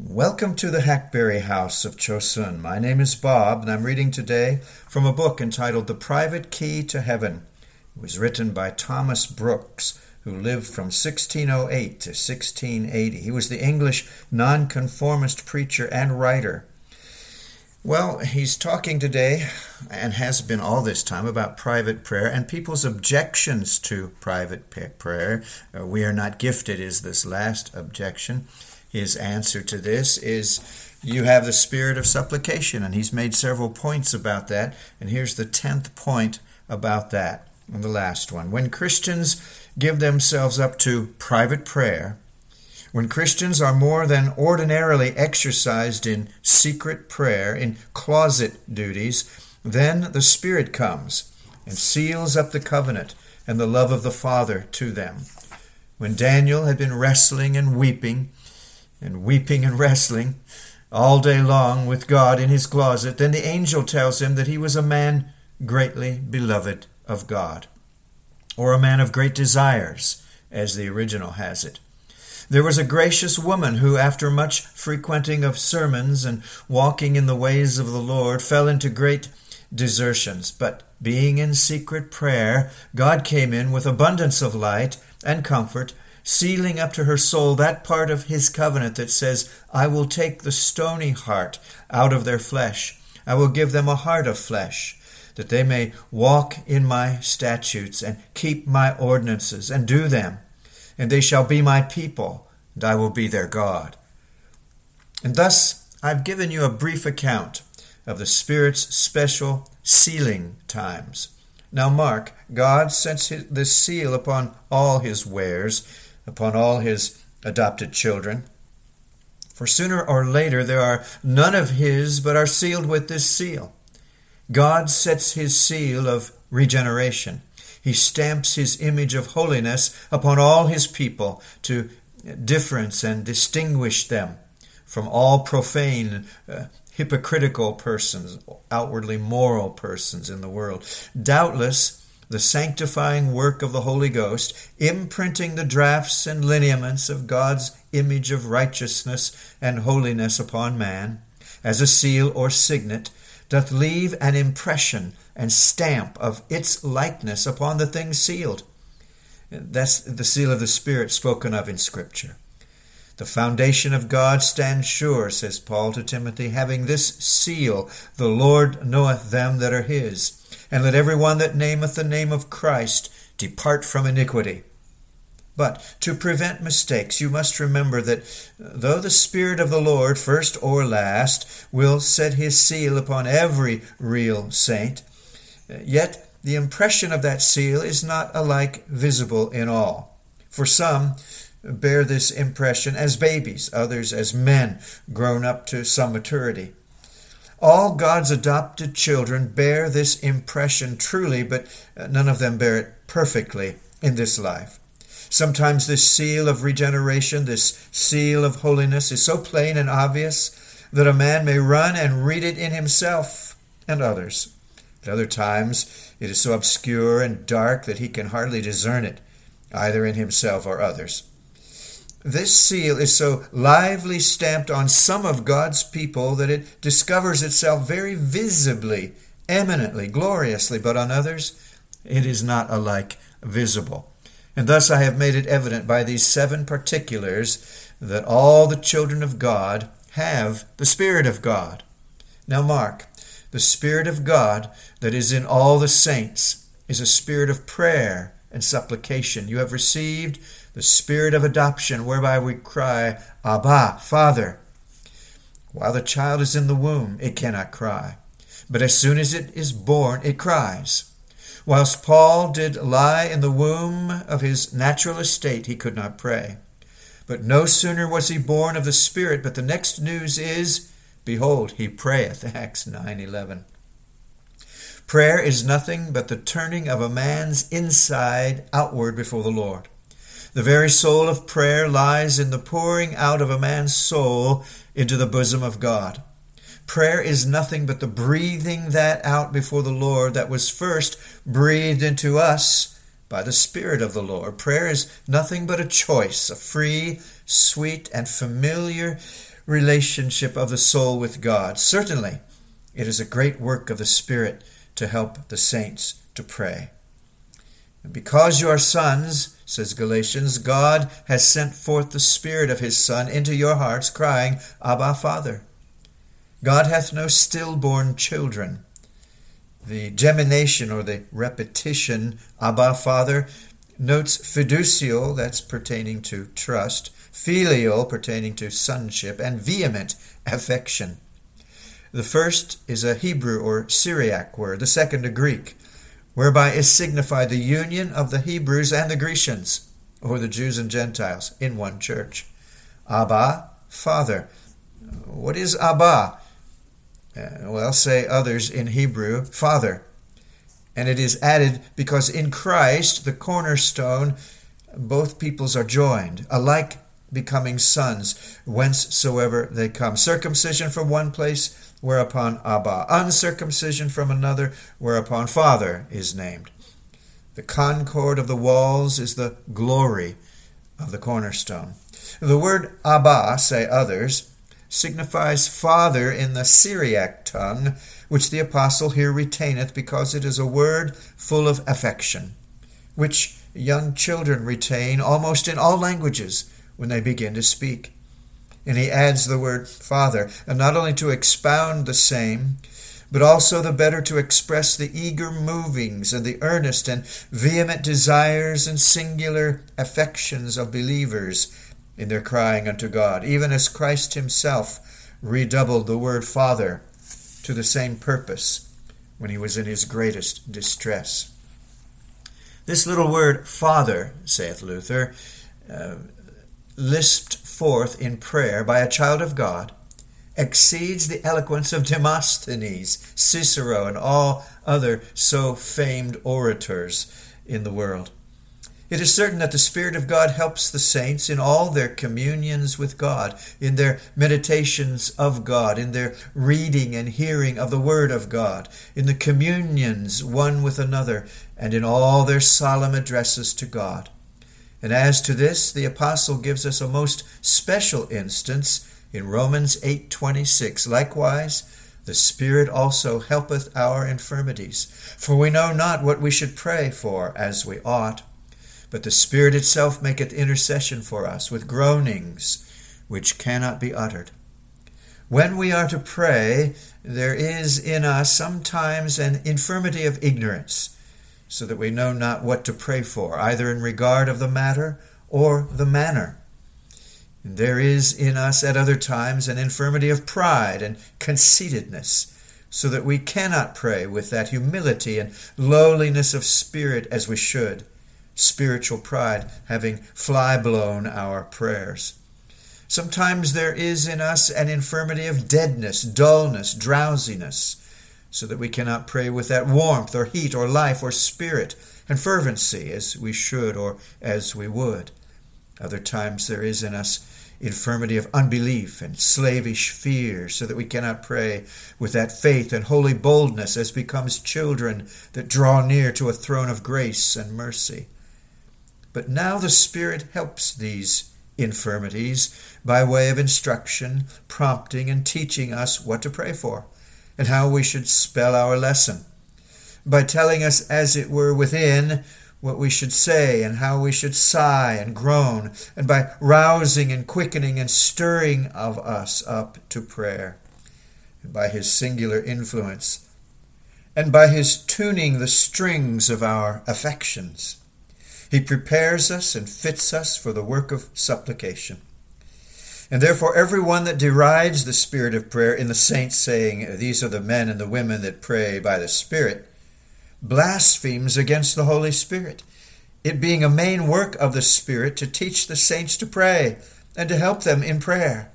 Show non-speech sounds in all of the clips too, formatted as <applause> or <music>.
Welcome to the Hackberry House of Chosun. My name is Bob, and I'm reading today from a book entitled The Private Key to Heaven. It was written by Thomas Brooks, who lived from 1608 to 1680. He was the English nonconformist preacher and writer. Well, he's talking today, and has been all this time, about private prayer and people's objections to private prayer. Uh, we are not gifted, is this last objection. His answer to this is you have the spirit of supplication, and he's made several points about that. And here's the tenth point about that, and the last one. When Christians give themselves up to private prayer, when Christians are more than ordinarily exercised in secret prayer, in closet duties, then the Spirit comes and seals up the covenant and the love of the Father to them. When Daniel had been wrestling and weeping, and weeping and wrestling all day long with God in his closet. Then the angel tells him that he was a man greatly beloved of God, or a man of great desires, as the original has it. There was a gracious woman who, after much frequenting of sermons and walking in the ways of the Lord, fell into great desertions. But being in secret prayer, God came in with abundance of light and comfort sealing up to her soul that part of his covenant that says, I will take the stony heart out of their flesh. I will give them a heart of flesh, that they may walk in my statutes and keep my ordinances and do them. And they shall be my people, and I will be their God. And thus I've given you a brief account of the Spirit's special sealing times. Now mark, God sets this seal upon all his wares upon all his adopted children. For sooner or later there are none of his but are sealed with this seal. God sets his seal of regeneration. He stamps his image of holiness upon all his people to difference and distinguish them from all profane, uh, hypocritical persons, outwardly moral persons in the world. Doubtless, the sanctifying work of the Holy Ghost, imprinting the drafts and lineaments of God's image of righteousness and holiness upon man, as a seal or signet, doth leave an impression and stamp of its likeness upon the thing sealed. That's the seal of the Spirit spoken of in Scripture. The foundation of God stands sure, says Paul to Timothy, having this seal, the Lord knoweth them that are his and let every one that nameth the name of Christ depart from iniquity. But to prevent mistakes, you must remember that uh, though the Spirit of the Lord, first or last, will set his seal upon every real saint, uh, yet the impression of that seal is not alike visible in all. For some uh, bear this impression as babies, others as men grown up to some maturity. All God's adopted children bear this impression truly, but uh, none of them bear it perfectly in this life. Sometimes this seal of regeneration, this seal of holiness, is so plain and obvious that a man may run and read it in himself and others. At other times, it is so obscure and dark that he can hardly discern it, either in himself or others. This seal is so lively stamped on some of God's people that it discovers itself very visibly, eminently, gloriously, but on others it is not alike visible. And thus I have made it evident by these seven particulars that all the children of God have the Spirit of God. Now, mark, the Spirit of God that is in all the saints is a spirit of prayer and supplication. You have received the spirit of adoption, whereby we cry, Abba, Father. While the child is in the womb, it cannot cry. But as soon as it is born, it cries. Whilst Paul did lie in the womb of his natural estate, he could not pray. But no sooner was he born of the Spirit, but the next news is, Behold, he prayeth. <laughs> Acts 9:11. Prayer is nothing but the turning of a man's inside outward before the Lord. The very soul of prayer lies in the pouring out of a man's soul into the bosom of God. Prayer is nothing but the breathing that out before the Lord that was first breathed into us by the Spirit of the Lord. Prayer is nothing but a choice, a free, sweet, and familiar relationship of the soul with God. Certainly, it is a great work of the Spirit to help the saints to pray. And because you are sons, says Galatians, God has sent forth the Spirit of His Son into your hearts, crying, Abba, Father. God hath no stillborn children. The gemination or the repetition, Abba, Father, notes fiducial, that's pertaining to trust, filial, pertaining to sonship, and vehement affection. The first is a Hebrew or Syriac word, the second a Greek, whereby is signified the union of the Hebrews and the Grecians, or the Jews and Gentiles, in one church. Abba, Father. What is Abba? Uh, well, say others in Hebrew, Father. And it is added because in Christ, the cornerstone, both peoples are joined, alike becoming sons, whencesoever they come. Circumcision from one place, whereupon Abba. Uncircumcision from another, whereupon Father is named. The concord of the walls is the glory of the cornerstone. The word Abba, say others, signifies father in the Syriac tongue, which the apostle here retaineth, because it is a word full of affection, which young children retain almost in all languages when they begin to speak. And he adds the word Father, and not only to expound the same, but also the better to express the eager movings and the earnest and vehement desires and singular affections of believers in their crying unto God, even as Christ himself redoubled the word Father to the same purpose when he was in his greatest distress. This little word, Father, saith Luther, uh, lisped forth in prayer by a child of God exceeds the eloquence of Demosthenes, Cicero, and all other so famed orators in the world. It is certain that the Spirit of God helps the saints in all their communions with God, in their meditations of God, in their reading and hearing of the Word of God, in the communions one with another, and in all their solemn addresses to God. And as to this, the apostle gives us a most special instance in Romans 8:26. Likewise, the Spirit also helpeth our infirmities, for we know not what we should pray for as we ought, but the Spirit itself maketh intercession for us with groanings which cannot be uttered. When we are to pray, there is in us sometimes an infirmity of ignorance so that we know not what to pray for, either in regard of the matter or the manner. And there is in us at other times an infirmity of pride and conceitedness, so that we cannot pray with that humility and lowliness of spirit as we should, spiritual pride having fly blown our prayers. Sometimes there is in us an infirmity of deadness, dullness, drowsiness so that we cannot pray with that warmth or heat or life or spirit and fervency as we should or as we would. Other times there is in us infirmity of unbelief and slavish fear, so that we cannot pray with that faith and holy boldness as becomes children that draw near to a throne of grace and mercy. But now the Spirit helps these infirmities by way of instruction, prompting, and teaching us what to pray for and how we should spell our lesson, by telling us, as it were, within what we should say and how we should sigh and groan, and by rousing and quickening and stirring of us up to prayer, and by his singular influence, and by his tuning the strings of our affections. He prepares us and fits us for the work of supplication. And therefore, every one that derides the spirit of prayer in the saints, saying, These are the men and the women that pray by the Spirit, blasphemes against the Holy Spirit, it being a main work of the Spirit to teach the saints to pray and to help them in prayer.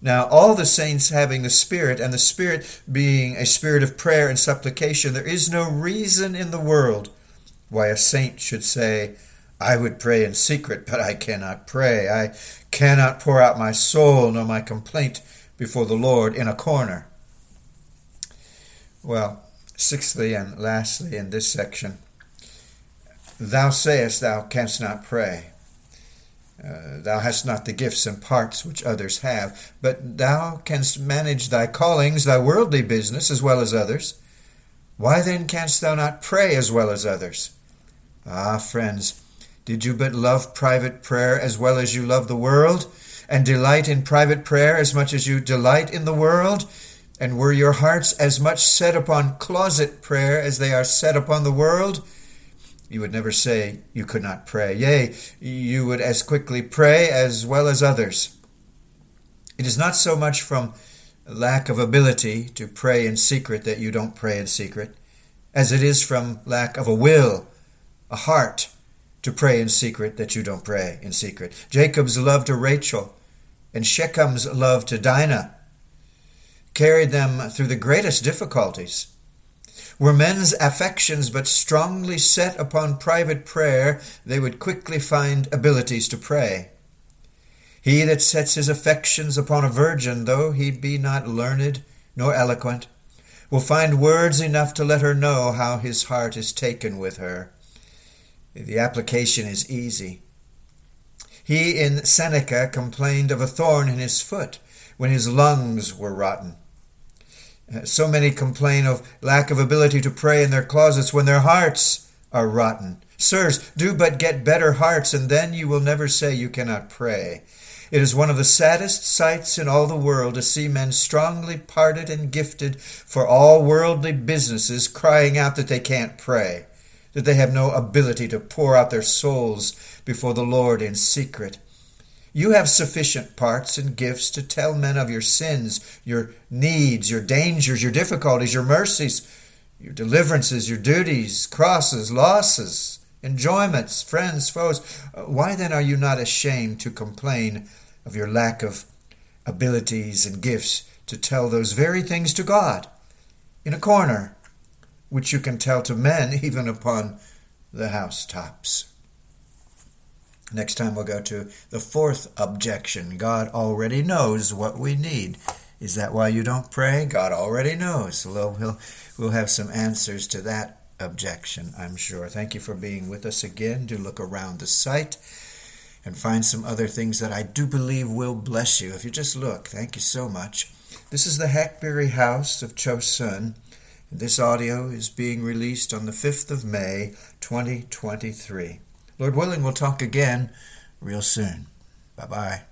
Now, all the saints having the Spirit, and the Spirit being a spirit of prayer and supplication, there is no reason in the world why a saint should say, I would pray in secret, but I cannot pray. I cannot pour out my soul nor my complaint before the Lord in a corner. Well, sixthly and lastly in this section, thou sayest thou canst not pray. Uh, thou hast not the gifts and parts which others have, but thou canst manage thy callings, thy worldly business, as well as others. Why then canst thou not pray as well as others? Ah, friends, did you but love private prayer as well as you love the world, and delight in private prayer as much as you delight in the world, and were your hearts as much set upon closet prayer as they are set upon the world, you would never say you could not pray. Yea, you would as quickly pray as well as others. It is not so much from lack of ability to pray in secret that you don't pray in secret, as it is from lack of a will, a heart, to pray in secret that you don't pray in secret. Jacob's love to Rachel and Shechem's love to Dinah carried them through the greatest difficulties. Were men's affections but strongly set upon private prayer, they would quickly find abilities to pray. He that sets his affections upon a virgin, though he be not learned nor eloquent, will find words enough to let her know how his heart is taken with her. The application is easy. He in Seneca complained of a thorn in his foot when his lungs were rotten. Uh, so many complain of lack of ability to pray in their closets when their hearts are rotten. Sirs, do but get better hearts, and then you will never say you cannot pray. It is one of the saddest sights in all the world to see men strongly parted and gifted for all worldly businesses crying out that they can't pray, that they have no ability to pour out their souls before the Lord in secret. You have sufficient parts and gifts to tell men of your sins, your needs, your dangers, your difficulties, your mercies, your deliverances, your duties, crosses, losses, enjoyments, friends, foes. Uh, why then are you not ashamed to complain of your lack of abilities and gifts to tell those very things to God in a corner, which you can tell to men even upon the housetops? Next time we'll go to the fourth objection. God already knows what we need. Is that why you don't pray? God already knows. So we'll, we'll have some answers to that objection, I'm sure. Thank you for being with us again. Do look around the site and find some other things that I do believe will bless you. If you just look, thank you so much. This is the Hackberry House of Chosun. This audio is being released on the 5th of May, 2023. Lord willing, we'll talk again real soon. Bye bye.